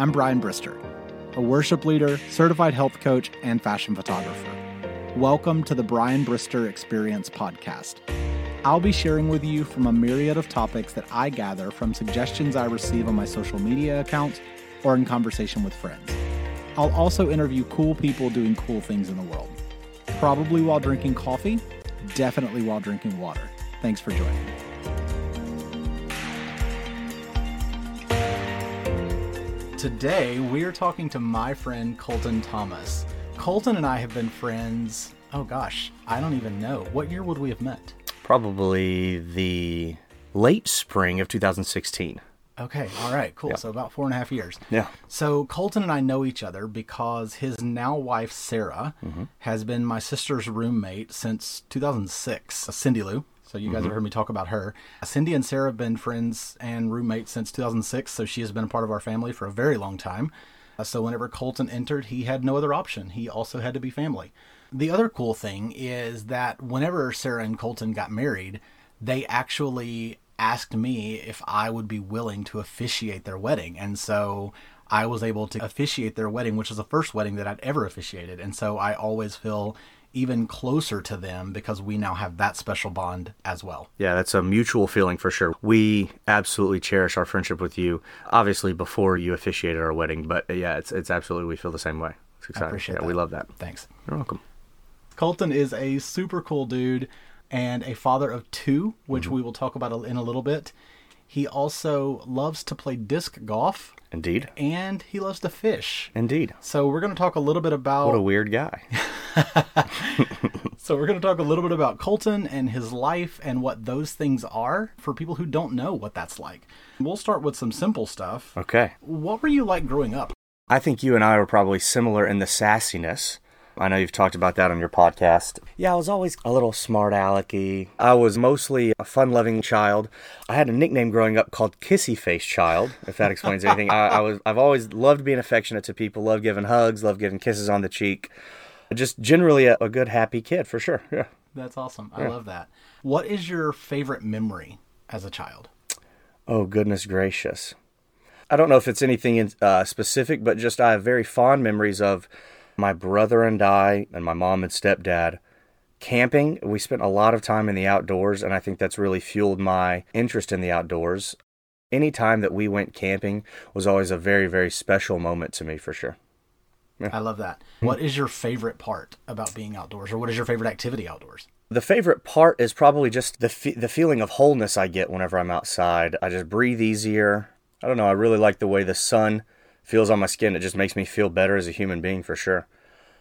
I'm Brian Brister, a worship leader, certified health coach, and fashion photographer. Welcome to the Brian Brister Experience podcast. I'll be sharing with you from a myriad of topics that I gather from suggestions I receive on my social media accounts or in conversation with friends. I'll also interview cool people doing cool things in the world. Probably while drinking coffee, definitely while drinking water. Thanks for joining Today, we are talking to my friend Colton Thomas. Colton and I have been friends, oh gosh, I don't even know. What year would we have met? Probably the late spring of 2016. Okay, all right, cool. So about four and a half years. Yeah. So Colton and I know each other because his now wife Sarah mm-hmm. has been my sister's roommate since 2006. Cindy Lou. So you guys have heard me talk about her. Cindy and Sarah have been friends and roommates since 2006. So she has been a part of our family for a very long time. Uh, So whenever Colton entered, he had no other option. He also had to be family. The other cool thing is that whenever Sarah and Colton got married, they actually asked me if I would be willing to officiate their wedding. And so I was able to officiate their wedding, which was the first wedding that I'd ever officiated. And so I always feel even closer to them because we now have that special bond as well. Yeah, that's a mutual feeling for sure. We absolutely cherish our friendship with you. Obviously, before you officiated our wedding, but uh, yeah, it's it's absolutely we feel the same way. It's exciting. appreciate yeah, that. we love that. Thanks. You're welcome. Colton is a super cool dude and a father of two, which we will talk about in a little bit. He also loves to play disc golf Indeed. and he loves to fish. Indeed. So we're going to talk a little bit about What a weird guy. So we're going to talk a little bit about Colton and his life and what those things are for people who don't know what that's like. We'll start with some simple stuff. Okay. What were you like growing up? I think you and I were probably similar in the sassiness. I know you've talked about that on your podcast. Yeah, I was always a little smart alecky. I was mostly a fun loving child. I had a nickname growing up called Kissy Face Child, if that explains anything. I, I was I've always loved being affectionate to people, loved giving hugs, loved giving kisses on the cheek. Just generally a, a good, happy kid for sure. Yeah. That's awesome. I love that. What is your favorite memory as a child? Oh, goodness gracious. I don't know if it's anything in, uh, specific, but just I have very fond memories of my brother and I, and my mom and stepdad camping. We spent a lot of time in the outdoors, and I think that's really fueled my interest in the outdoors. Any time that we went camping was always a very, very special moment to me for sure. I love that. Hmm. What is your favorite part about being outdoors, or what is your favorite activity outdoors? The favorite part is probably just the fe- the feeling of wholeness I get whenever I'm outside. I just breathe easier. I don't know. I really like the way the sun feels on my skin. It just makes me feel better as a human being for sure.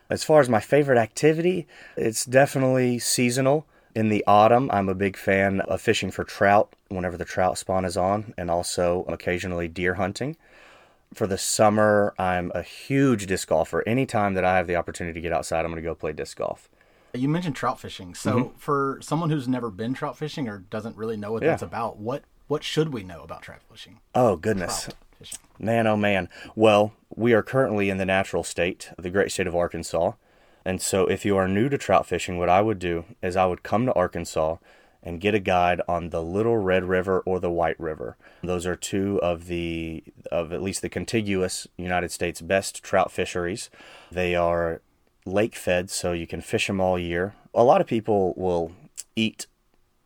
As far as my favorite activity, it's definitely seasonal. In the autumn, I'm a big fan of fishing for trout whenever the trout spawn is on, and also occasionally deer hunting. For the summer, I'm a huge disc golfer. Anytime that I have the opportunity to get outside, I'm going to go play disc golf. You mentioned trout fishing. So, mm-hmm. for someone who's never been trout fishing or doesn't really know what Yeah. that's about, what what should we know about trout fishing? Oh, goodness. Fishing. Man, oh man. Well, we are currently in the natural state, the great state of Arkansas. And so, if you are new to trout fishing, what I would do is I would come to Arkansas and get a guide on the Little Red River or the White River. Those are two of the, of at least the contiguous United States best trout fisheries. They are lake fed, so you can fish them all year. A lot of people will eat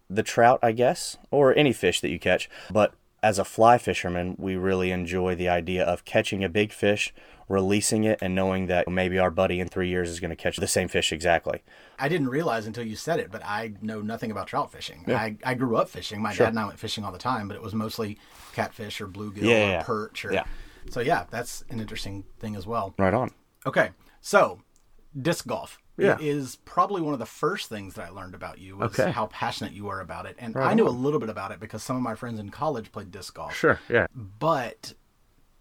the trout, I guess, or any fish that you catch. But as a fly fisherman, we really enjoy the idea of catching a big fish, releasing it, and knowing that maybe our buddy in three years is going to catch the same fish exactly. I didn't realize until you said it, but I know nothing about trout fishing. I, I grew up fishing. My dad and I went fishing all the time, but it was mostly catfish or bluegill Yeah, or yeah, yeah. perch. Or, Yeah. So, yeah, that's an interesting thing as well. Right on. Okay, so disc golf. Yeah. It is probably one of the first things that I learned about you was Okay. how passionate you were about it. And Right I knew a little bit about it because some of my friends in college played disc golf. Sure. Yeah. But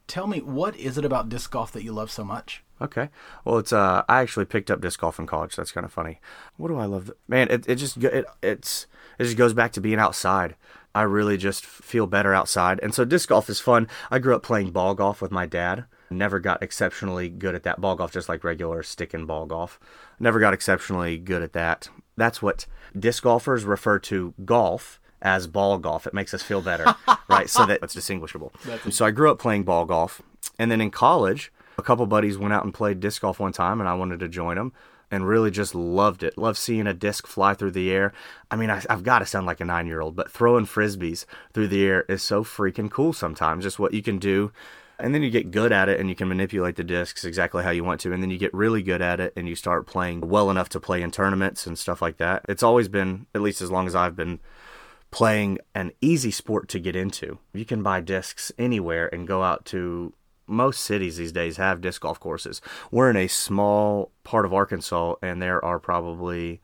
tell me, what is it about disc golf that you love so much? Okay. Well, it's uh, I actually picked up disc golf in college. That's kind of funny. What do I love? Man, it it just it it's it just goes back to being outside. I really just feel better outside, and so disc golf is fun. I grew up playing ball golf with my dad. Never got exceptionally good at that ball golf, just like regular stick and ball golf. Never got exceptionally good at that. That's what disc golfers refer to golf as ball golf. It makes us feel better, right? So that it's distinguishable. So I grew up playing ball golf, And then in college, a couple buddies went out and played disc golf one time, and I wanted to join them and really just loved it. Loved seeing a disc fly through the air. I mean, I, have got to sound like a nine year old, but throwing frisbees through the air is so freaking cool sometimes. Just what you can do. And then you get good at it and you can manipulate the discs exactly how you want to. And then you get really good at it and you start playing well enough to play in tournaments and stuff like that. It's always been, at least as long as I've been playing, an easy sport to get into. You can buy discs anywhere and go out to most cities these days have disc golf courses. We're in a small part of Arkansas, and there are probably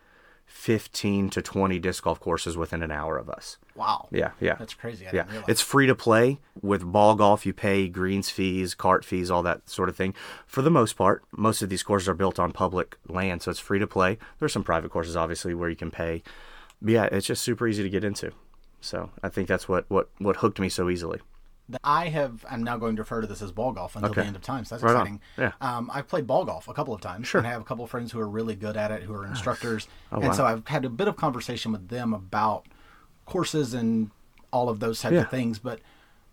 15 to 20 disc golf courses within an hour of us. Wow. Yeah, yeah. That's crazy. I yeah. It's free to play. With ball golf, you pay greens fees, cart fees, all that sort of thing. For the most part, most of these courses are built on public land, so it's free to play. There's some private courses, obviously, where you can pay. But yeah, it's just super easy to get into. So I think that's what, what, what hooked me so easily. I have. I'm now going to refer to this as ball golf until okay. the end of time. So that's right exciting. On. Yeah. Um, I've played ball golf a couple of times. Sure. And I have a couple of friends who are really good at it, who are instructors, oh, and wow. so I've had a bit of conversation with them about courses and all of those types yeah. of things. But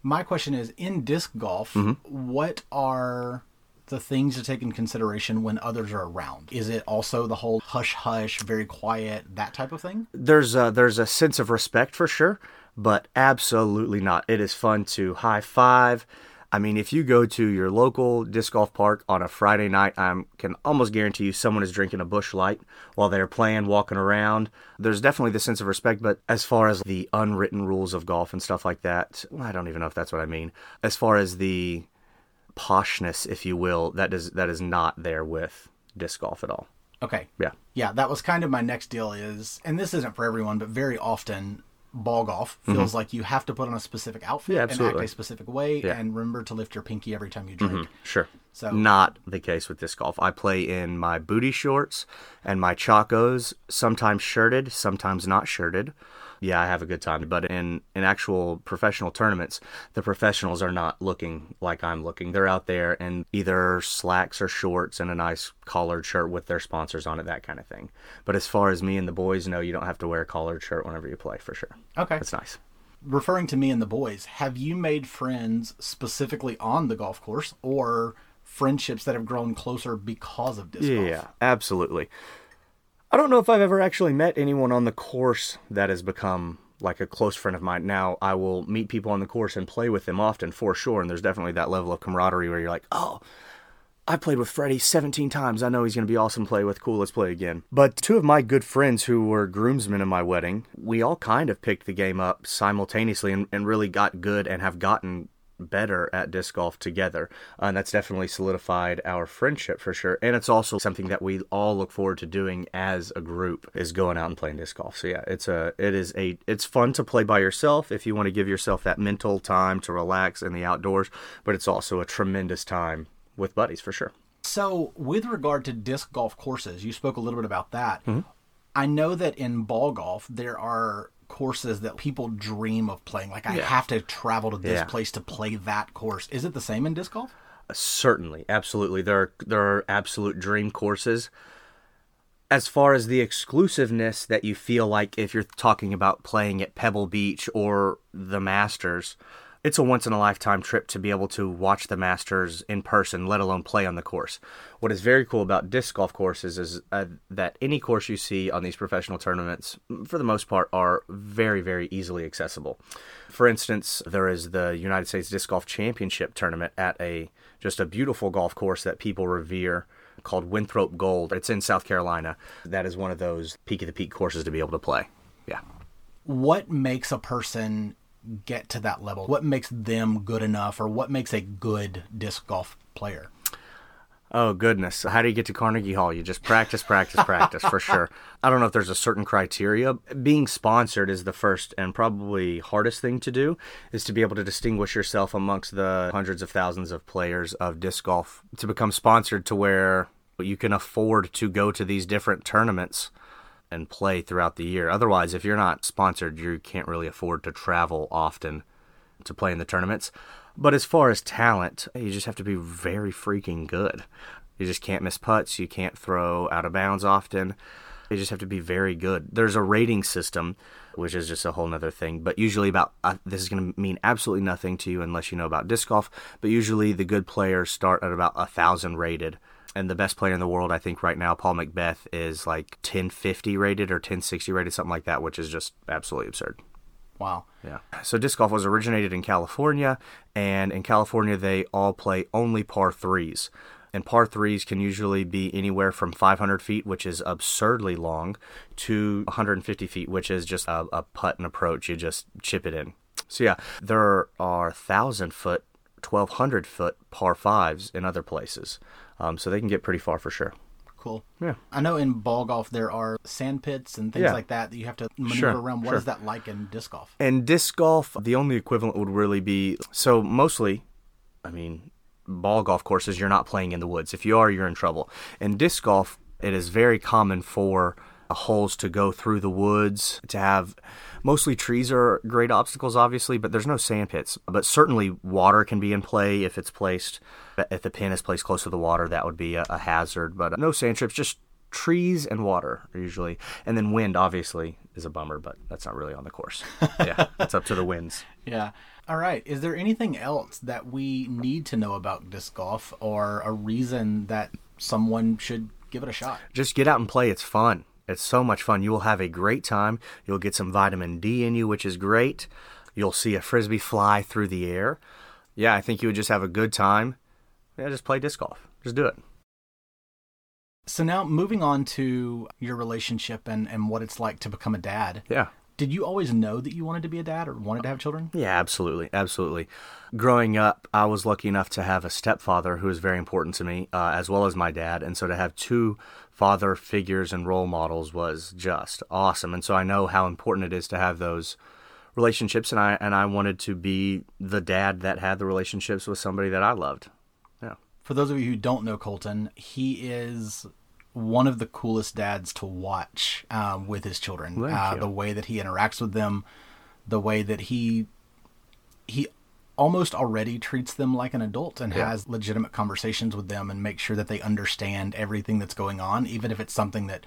my question is, in disc golf, mm-hmm. what are the things to take in consideration when others are around? Is it also the whole hush hush, very quiet, that type of thing? There's a, there's a sense of respect for sure but absolutely not. It is fun to high five. I mean, if you go to your local disc golf park on a Friday night, I can almost guarantee you someone is drinking a Busch Light while they're playing, walking around. There's definitely the sense of respect, but as far as the unwritten rules of golf and stuff like that, I don't even know if that's what I mean. As far as the poshness, if you will, that is that is not there with disc golf at all. Okay. Yeah. Yeah, that was kind of my next deal is, and this isn't for everyone, but very often ball golf feels mm-hmm. like you have to put on a specific outfit yeah, and act a specific way yeah. and remember to lift your pinky every time you drink. Mm-hmm. Sure. So not the case with disc golf. I play in my booty shorts and my chacos, sometimes shirted, sometimes not shirted yeah, I have a good time. But in, in actual professional tournaments, the professionals are not looking like I'm looking. They're out there in either slacks or shorts and a nice collared shirt with their sponsors on it, that kind of thing. But as far as me and the boys, know, you don't have to wear a collared shirt whenever you play for sure. Okay. That's nice. Referring to me and the boys, have you made friends specifically on the golf course or friendships that have grown closer because of disc yeah, golf? Yeah, absolutely. I don't know if I've ever actually met anyone on the course that has become like a close friend of mine. Now, I will meet people on the course and play with them often for sure, and there's definitely that level of camaraderie where you're like, oh, I played with Freddie 17 times. I know he's going to be awesome to play with. Cool, let's play again. But two of my good friends who were groomsmen in my wedding, we all kind of picked the game up simultaneously and, and really got good and have gotten better at disc golf together. Uh, and that's definitely solidified our friendship for sure. And it's also something that we all look forward to doing as a group is going out and playing disc golf. So yeah, it's a it is a it's fun to play by yourself if you want to give yourself that mental time to relax in the outdoors, but it's also a tremendous time with buddies for sure. So, with regard to disc golf courses, you spoke a little bit about that. Mm-hmm. I know that in ball golf there are courses that people dream of playing. Like I yeah. have to travel to this yeah. place to play that course. Is it the same in disc golf? Uh, certainly, absolutely. There are there are absolute dream courses. As far as the exclusiveness that you feel like if you're talking about playing at Pebble Beach or the Masters, it's a once in a lifetime trip to be able to watch the Masters in person, let alone play on the course. What is very cool about disc golf courses is uh, that any course you see on these professional tournaments, for the most part, are very, very easily accessible. For instance, there is the United States Disc Golf Championship tournament at a just a beautiful golf course that people revere called Winthrop Gold. It's in South Carolina. That is one of those peak of the peak courses to be able to play. Yeah. What makes a person get to that level? What makes them good enough, or what makes a good disc golf player? Oh goodness! How do you get to Carnegie Hall? You just practice, practice, practice for sure. I don't know if there's a certain criteria. Being sponsored is the first and probably hardest thing to do. Is to be able to distinguish yourself amongst the hundreds of thousands of players of disc golf. To become sponsored to where you can afford to go to these different tournaments and play throughout the year. Otherwise, if you're not sponsored, you can't really afford to travel often to play in the tournaments. But as far as talent, you just have to be very freaking good. You just can't miss putts. You can't throw out of bounds often. You just have to be very good. There's a rating system, which is just a whole nother thing. But usually, about uh, this is going to mean absolutely nothing to you unless you know about disc golf. But usually, the good players start at about a thousand rated. And the best player in the world, I think, right now, Paul McBeth, is like 1050 rated or 1060 rated, something like that, which is just absolutely absurd. Wow. Yeah. So disc golf was originated in California, and in California they all play only par threes. And par threes can usually be anywhere from 500 feet, which is absurdly long, to 150 feet, which is just a, a putt and approach. You just chip it in. So yeah, there are thousand foot, 1200 foot par fives in other places, um, so they can get pretty far for sure. Cool. Yeah. I know in ball golf there are sand pits and things Yeah. like that that you have to maneuver Sure, around. What sure. is that like in disc golf? And disc golf, the only equivalent would really be so mostly, I mean, ball golf courses, you're not playing in the woods. If you are, you're in trouble. In disc golf, it is very common for holes to go through the woods, to have mostly trees are great obstacles, obviously, but there's no sand pits. But certainly water can be in play if it's placed, if the pin is placed close to the water, that would be a, a hazard. But no sand trips, just trees and water usually. And then wind, obviously, is a bummer, but that's not really on the course. yeah, it's up to the winds. Yeah. All right. Is there anything else that we need to know about disc golf or a reason that someone should give it a shot? Just get out and play. It's fun. It's so much fun. You will have a great time. You'll get some vitamin D in you, which is great. You'll see a frisbee fly through the air. Yeah, I think you would just have a good time. Yeah, just play disc golf. Just do it. So now moving on to your relationship and, and what it's like to become a dad. Yeah. Did you always know that you wanted to be a dad or wanted to have children? Yeah, absolutely, absolutely. Growing up, I was lucky enough to have a stepfather who was very important to me, uh, as well as my dad, and so to have two father figures and role models was just awesome. And so I know how important it is to have those relationships, and I and I wanted to be the dad that had the relationships with somebody that I loved. Yeah, For those of you who don't know Colton, he is one of the coolest dads to watch um, with his children. Uh, the way that he interacts with them, the way that he he almost already treats them like an adult and Yeah. has legitimate conversations with them and makes sure that they understand everything that's going on, even if it's something that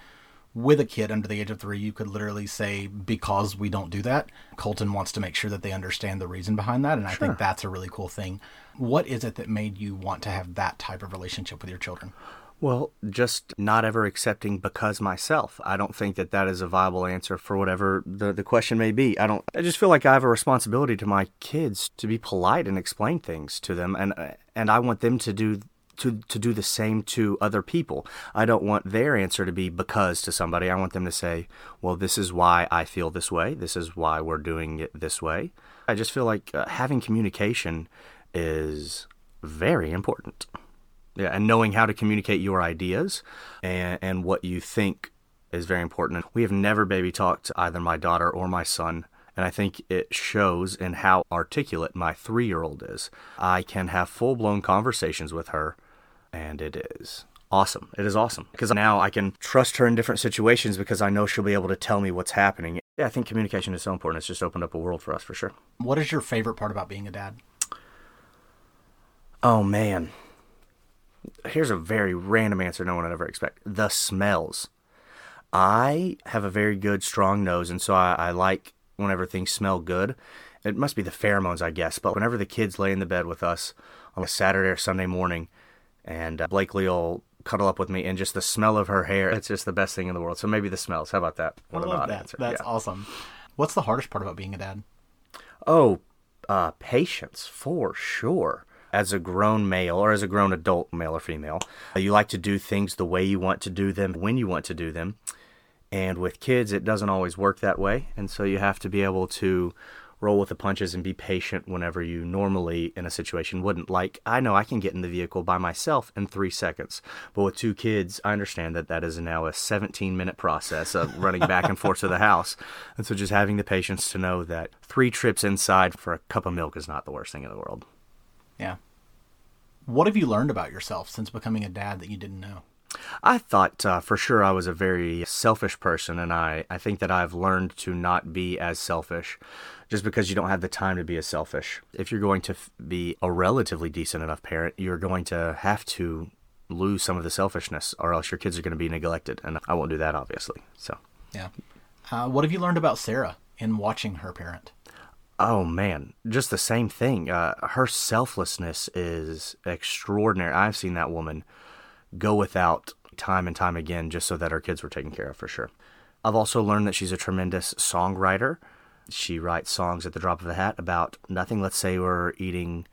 with a kid under the age of three, you could literally say, because we don't do that. Colton wants to make sure that they understand the reason behind that. And I think that's a really cool thing. What is it that made you want to have that type of relationship with your children? Well, just not ever accepting because myself. I don't think that that is a viable answer for whatever the, the question may be. I don't. I just feel like I have a responsibility to my kids to be polite and explain things to them, and and I want them to do to to do the same to other people. I don't want their answer to be because to somebody. I want them to say, "Well, this is why I feel this way. This is why we're doing it this way." I just feel like uh, having communication is very important. Yeah, and knowing how to communicate your ideas and, and what you think is very important. We have never baby talked either my daughter or my son, and I think it shows in how articulate my three year old is. I can have full blown conversations with her, and it is awesome. It is awesome because now I can trust her in different situations because I know she'll be able to tell me what's happening. Yeah, I think communication is so important. It's just opened up a world for us for sure. What is your favorite part about being a dad? Oh man. Here's a very random answer no one would ever expect. The smells. I have a very good strong nose and so I, I like whenever things smell good. It must be the pheromones, I guess, but whenever the kids lay in the bed with us on a Saturday or Sunday morning and uh, Blakely will cuddle up with me and just the smell of her hair, it's just the best thing in the world. So maybe the smells. How about that? I What an love that. answer. That's Yeah. awesome. What's the hardest part about being a dad? Oh, uh, patience for sure. As a grown male or as a grown adult, male or female, uh, you like to do things the way you want to do them, when you want to do them. And with kids, it doesn't always work that way. And so you have to be able to roll with the punches and be patient whenever you normally in a situation wouldn't. Like, I know I can get in the vehicle by myself in three seconds. But with two kids, I understand that that is now a 17 minute process of running back and forth to the house. And so just having the patience to know that three trips inside for a cup of milk is not the worst thing in the world. Yeah. What have you learned about yourself since becoming a dad that you didn't know? I thought uh, for sure I was a very selfish person, and I, I think that I've learned to not be as selfish just because you don't have the time to be as selfish. If you're going to f- be a relatively decent enough parent, you're going to have to lose some of the selfishness, or else your kids are going to be neglected, and I won't do that, obviously. So, Yeah. Uh, what have you learned about Sarah in watching her parent? Oh man, just the same thing. Uh, her selflessness is extraordinary. I've seen that woman go without time and time again just so that her kids were taken care of for sure. I've also learned that she's a tremendous songwriter. She writes songs at the drop of a hat about nothing. Let's say we're eating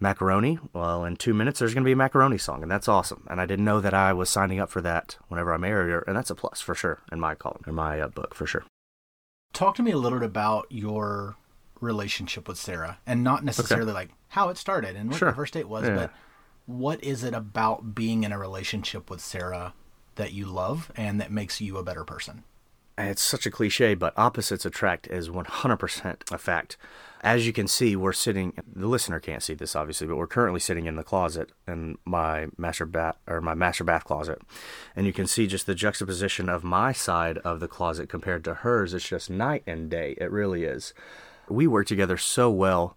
macaroni. Well, in two minutes, there's going to be a macaroni song, and that's awesome. And I didn't know that I was signing up for that whenever I married her, and that's a plus for sure in my column, in my uh, book for sure. Talk to me a little bit about your relationship with Sarah, and not necessarily like how it started and what Sure. the first date was, Yeah. but what is it about being in a relationship with Sarah that you love and that makes you a better person? It's such a cliche, but opposites attract is 100% a fact. As you can see, we're sitting. The listener can't see this, obviously, but we're currently sitting in the closet in my master bath or my master bath closet, and you can see just the juxtaposition of my side of the closet compared to hers. It's just night and day. It really is. We work together so well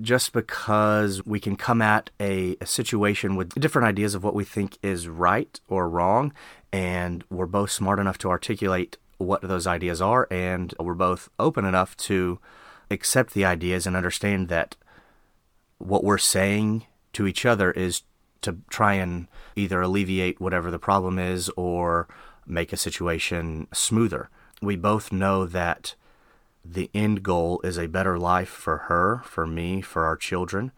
just because we can come at a, a situation with different ideas of what we think is right or wrong, and we're both smart enough to articulate what those ideas are, and we're both open enough to accept the ideas and understand that what we're saying to each other is to try and either alleviate whatever the problem is or make a situation smoother. We both know that the end goal is a better life for her, for me, for our children.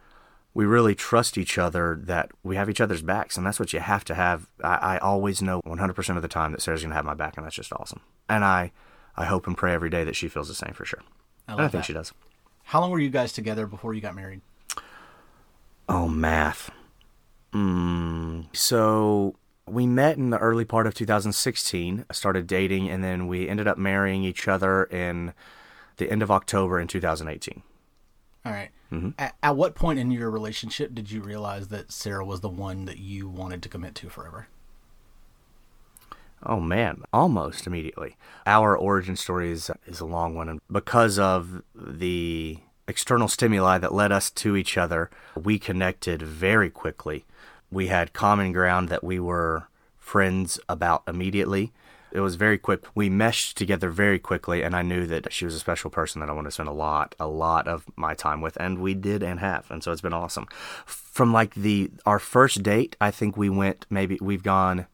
We really trust each other that we have each other's backs, and that's what you have to have. I, I always know 100% of the time that Sarah's going to have my back, and that's just awesome. And I, I hope and pray every day that she feels the same for sure. I and I think that. she does. How long were you guys together before you got married? Oh, math. Mm, so we met in the early part of 2016, started dating, and then we ended up marrying each other in the end of October in 2018. All right. Mm-hmm. At, at what point in your relationship did you realize that Sarah was the one that you wanted to commit to forever? Oh man, almost immediately. Our origin story is is a long one, and because of the external stimuli that led us to each other, we connected very quickly. We had common ground that we were friends about immediately. It was very quick. We meshed together very quickly, and I knew that she was a special person that I wanted to spend a lot, a lot of my time with, and we did and have, and so it's been awesome. From like the our first date, I think we went maybe we've gone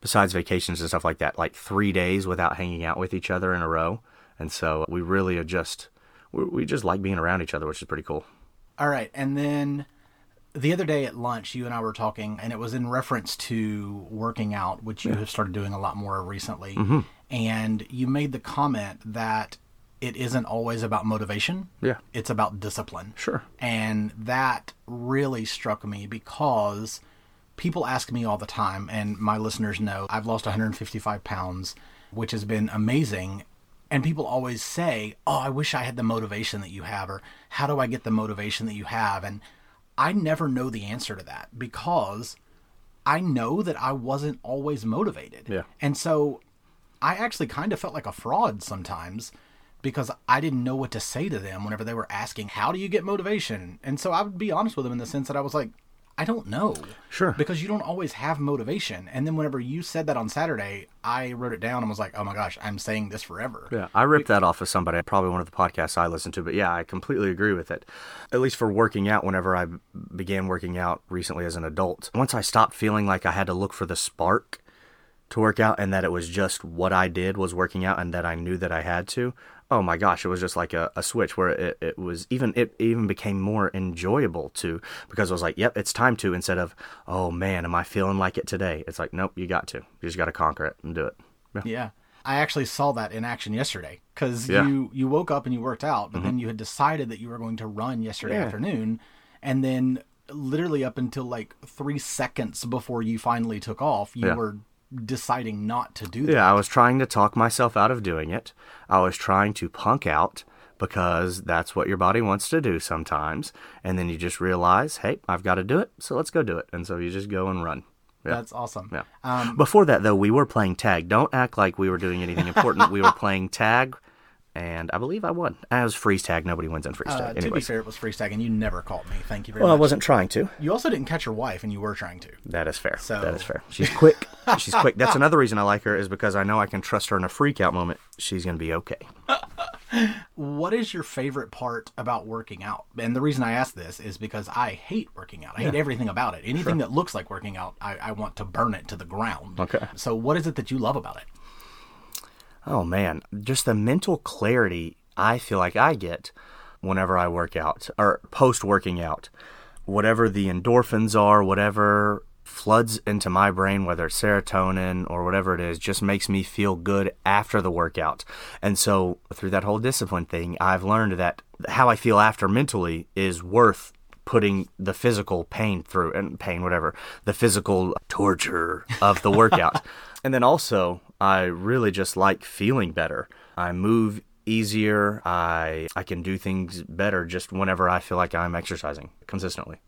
besides vacations and stuff like that, like three days without hanging out with each other in a row. And so we really are just, we, we just like being around each other, which is pretty cool. All right. And then the other day at lunch, you and I were talking, and it was in reference to working out, which you have started doing a lot more recently. Mm-hmm. And you made the comment that it isn't always about motivation. Yeah. It's about discipline. Sure. And that really struck me because people ask me all the time, and my listeners know I've lost 155 pounds, which has been amazing. And people always say, Oh, I wish I had the motivation that you have, or how do I get the motivation that you have? And I never know the answer to that because I know that I wasn't always motivated. Yeah. And so I actually kind of felt like a fraud sometimes because I didn't know what to say to them whenever they were asking, How do you get motivation? And so I would be honest with them in the sense that I was like, I don't know. Sure. Because you don't always have motivation. And then whenever you said that on Saturday, I wrote it down and was like, oh my gosh, I'm saying this forever. Yeah, I ripped that off of somebody, probably one of the podcasts I listened to, but yeah, I completely agree with it. At least for working out, whenever I began working out recently as an adult, once I stopped feeling like I had to look for the spark to work out and that it was just what I did was working out and that I knew that I had to, oh my gosh, it was just like a, a switch where it, it was even, it even became more enjoyable to, because I was like, yep, it's time to, instead of, oh man, am I feeling like it today? It's like, nope, you got to. You just got to conquer it and do it. Yeah. Yeah. I actually saw that in action yesterday because Yeah. you, you woke up and you worked out, but then mm-hmm. you had decided that you were going to run yesterday Yeah. afternoon. And then literally up until like three seconds before you finally took off, you were deciding not to do that. Yeah, I was trying to talk myself out of doing it. I was trying to punk out because that's what your body wants to do sometimes. And then you just realize, hey, I've got to do it, so let's go do it. And so you just go and run. Yeah. That's awesome. Yeah. Um, Before that, though, we were playing tag. Don't act like we were doing anything important. we were playing tag and I believe I won. I was freeze tag. Nobody wins in freeze Uh, tag. to be fair, it was freeze tag, and you never caught me. Thank you very much. well, I wasn't trying to. You also didn't catch your wife, and you were trying to. That is fair. So- That is fair. She's quick. She's quick. That's another reason I like her is because I know I can trust her in a freak out moment. She's gonna be okay. What is your favorite part about working out? And the reason I ask this is because I hate working out. I hate everything about it. Anything that looks like working out, I, I want to burn it to the ground. Okay. So, what is it that you love about it? Oh man, just the mental clarity I feel like I get whenever I work out or post working out. Whatever the endorphins are, whatever floods into my brain, whether it's serotonin or whatever it is, just makes me feel good after the workout. And so through that whole discipline thing, I've learned that how I feel after mentally is worth putting the physical pain through and pain whatever the physical torture of the workout. And then also i really just like feeling better. I move easier. I i can do things better just whenever i feel like i'm exercising consistently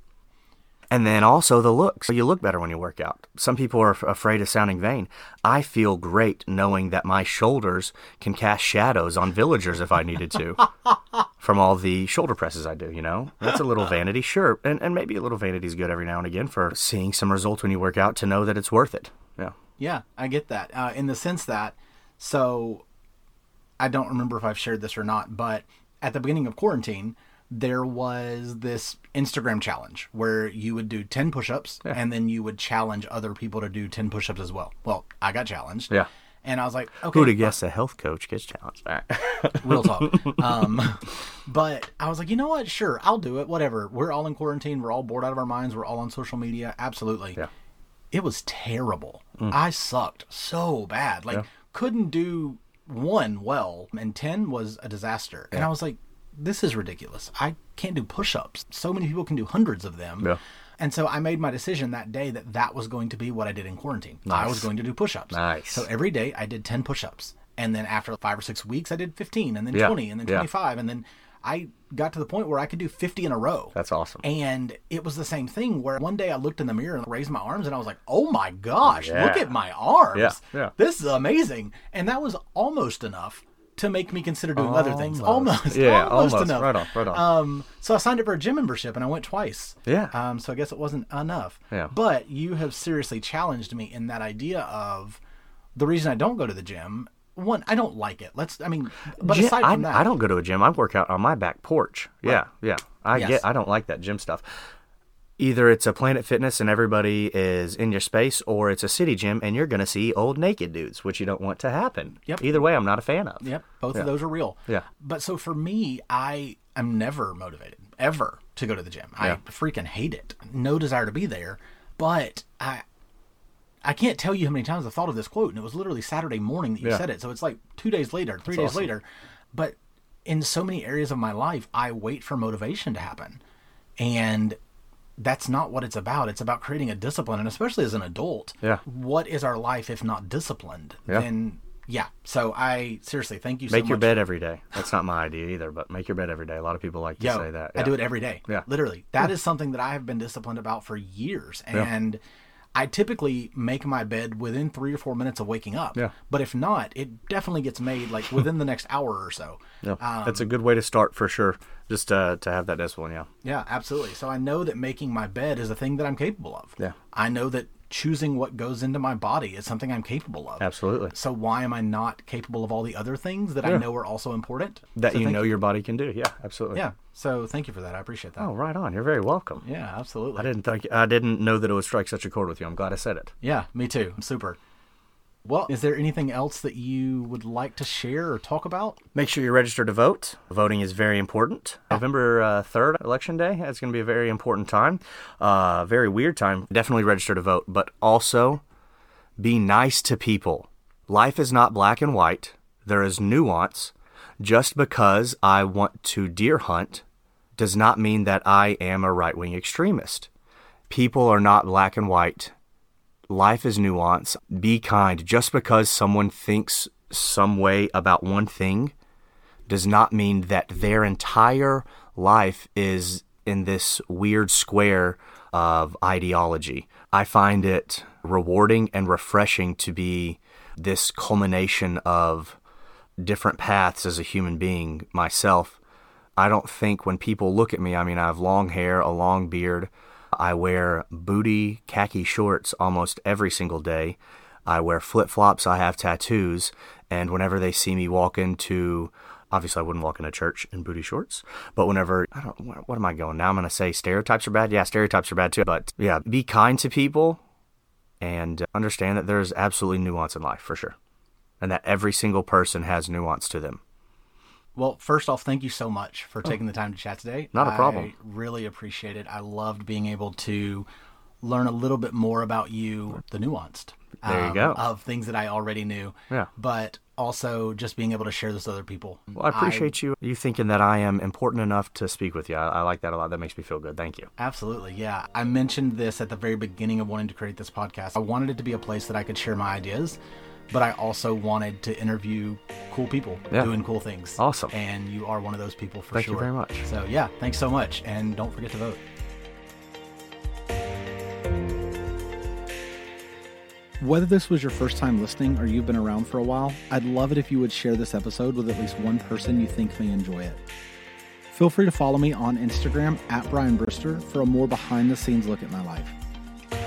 and then also the looks. You look better when you work out. Some people are f- afraid of sounding vain. I feel great knowing that my shoulders can cast shadows on villagers if I needed to from all the shoulder presses I do, you know? That's a little vanity, sure. And, and maybe a little vanity is good every now and again for seeing some results when you work out to know that it's worth it. Yeah. Yeah, I get that. Uh, in the sense that, so I don't remember if I've shared this or not, but at the beginning of quarantine, there was this Instagram challenge where you would do 10 push ups and then you would challenge other people to do 10 push ups as well. Well, I got challenged. Yeah. And I was like, okay, Who'd have guessed a health coach gets challenged? All right. real talk. Um, but I was like, you know what? Sure, I'll do it. Whatever. We're all in quarantine. We're all bored out of our minds. We're all on social media. Absolutely. Yeah. It was terrible. I sucked so bad. Like, couldn't do one well, and 10 was a disaster. And I was like, this is ridiculous. I can't do push ups. So many people can do hundreds of them. Yeah. And so I made my decision that day that that was going to be what I did in quarantine. I was going to do push ups. Nice. So every day I did 10 push ups. And then after five or six weeks, I did 15 and then Yeah. 20 and then Yeah. 25. And then I got to the point where I could do 50 in a row. That's awesome. And it was the same thing where one day I looked in the mirror and raised my arms and I was like, oh my gosh, Yeah. look at my arms. Yeah, yeah. This is amazing. And that was almost enough to make me consider doing other things. Almost. Yeah, almost, almost. enough. Right on, right on. Um, so I signed up for a gym membership and I went twice. Yeah. Um, so I guess it wasn't enough. Yeah. But you have seriously challenged me in that idea of the reason I don't go to the gym. One, I don't like it. Let's. I mean, but Gym- aside I, from that, I don't go to a gym. I work out on my back porch. Yeah, yeah. I Yes. get. I don't like that gym stuff. Either it's a Planet Fitness and everybody is in your space, or it's a city gym and you're going to see old naked dudes, which you don't want to happen. Yep. Either way, I'm not a fan of. Yep, both of those are real. Yeah. But so for me, I am never motivated ever to go to the gym. Yeah. I freaking hate it. No desire to be there. But I I can't tell you how many times I've thought of this quote, and it was literally Saturday morning that you Yeah. said it. So it's like two days later, three days awesome. later. But in so many areas of my life, I wait for motivation to happen. And that's not what it's about. It's about creating a discipline, and especially as an adult, Yeah. what is our life if not disciplined? Yeah. Then yeah. So I seriously thank you so Make much. your bed every day. That's not my idea either, but make your bed every day. A lot of people like to Yo, say that. I do it every day. Yeah. Literally. that is something that I have been disciplined about for years. And I typically make my bed within three or four minutes of waking up. Yeah. But if not, it definitely gets made like within the next hour or so. Yeah. Um, That's a good way to start for sure. Just uh, to have that discipline. Yeah. Yeah, absolutely. So I know that making my bed is a thing that I'm capable of. Yeah. I know that choosing what goes into my body is something I'm capable of. Absolutely. So why am I not capable of all the other things that I know are also important? That So you know your body can do. Yeah. Absolutely. Yeah. So thank you for that. I appreciate that. Oh, right on. You're very welcome. Yeah, absolutely. I didn't think I didn't know that it would strike such a chord with you. I'm glad I said it. Yeah, me too. I'm super. Well, is there anything else that you would like to share or talk about? Make sure you register to vote. Voting is very important. November uh, 3rd, election day, that's going to be a very important time. Uh, very weird time. Definitely register to vote, but also be nice to people. Life is not black and white, there is nuance. Just because I want to deer hunt does not mean that I am a right wing extremist. People are not black and white life is nuance. Be kind. Just because someone thinks some way about one thing does not mean that their entire life is in this weird square of ideology. I find it rewarding and refreshing to be this culmination of different paths as a human being myself. I don't think when people look at me, I mean, I have long hair, a long beard. I wear booty khaki shorts almost every single day. I wear flip flops. I have tattoos. And whenever they see me walk into, obviously, I wouldn't walk into church in booty shorts, but whenever, I don't, what, am I going? Now I'm going to say stereotypes are bad. Yeah, stereotypes are bad too. But yeah, be kind to people and understand that there's absolutely nuance in life for sure. And that every single person has nuance to them. Well, first off, thank you so much for oh. taking the time to chat today. Not a problem. I really appreciate it. I loved being able to learn a little bit more about you, the nuanced. There you um, go. Of things that I already knew. Yeah. But also just being able to share this with other people. Well, I appreciate you you thinking that I am important enough to speak with you. I, I like that a lot. That makes me feel good. Thank you. Absolutely, yeah. I mentioned this at the very beginning of wanting to create this podcast. I wanted it to be a place that I could share my ideas, but I also wanted to interview cool people Yeah. doing cool things. Awesome. And you are one of those people for sure. Thank you very much. So yeah, thanks so much, and don't forget to vote. Whether this was your first time listening or you've been around for a while, I'd love it if you would share this episode with at least one person you think may enjoy it. Feel free to follow me on Instagram at Brian Brister for a more behind the scenes look at my life.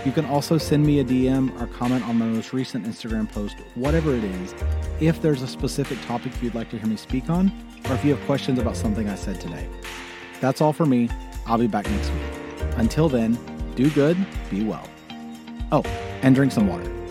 You can also send me a DM or comment on my most recent Instagram post, whatever it is, if there's a specific topic you'd like to hear me speak on, or if you have questions about something I said today. That's all for me. I'll be back next week. Until then, do good, be well. Oh, and drink some water.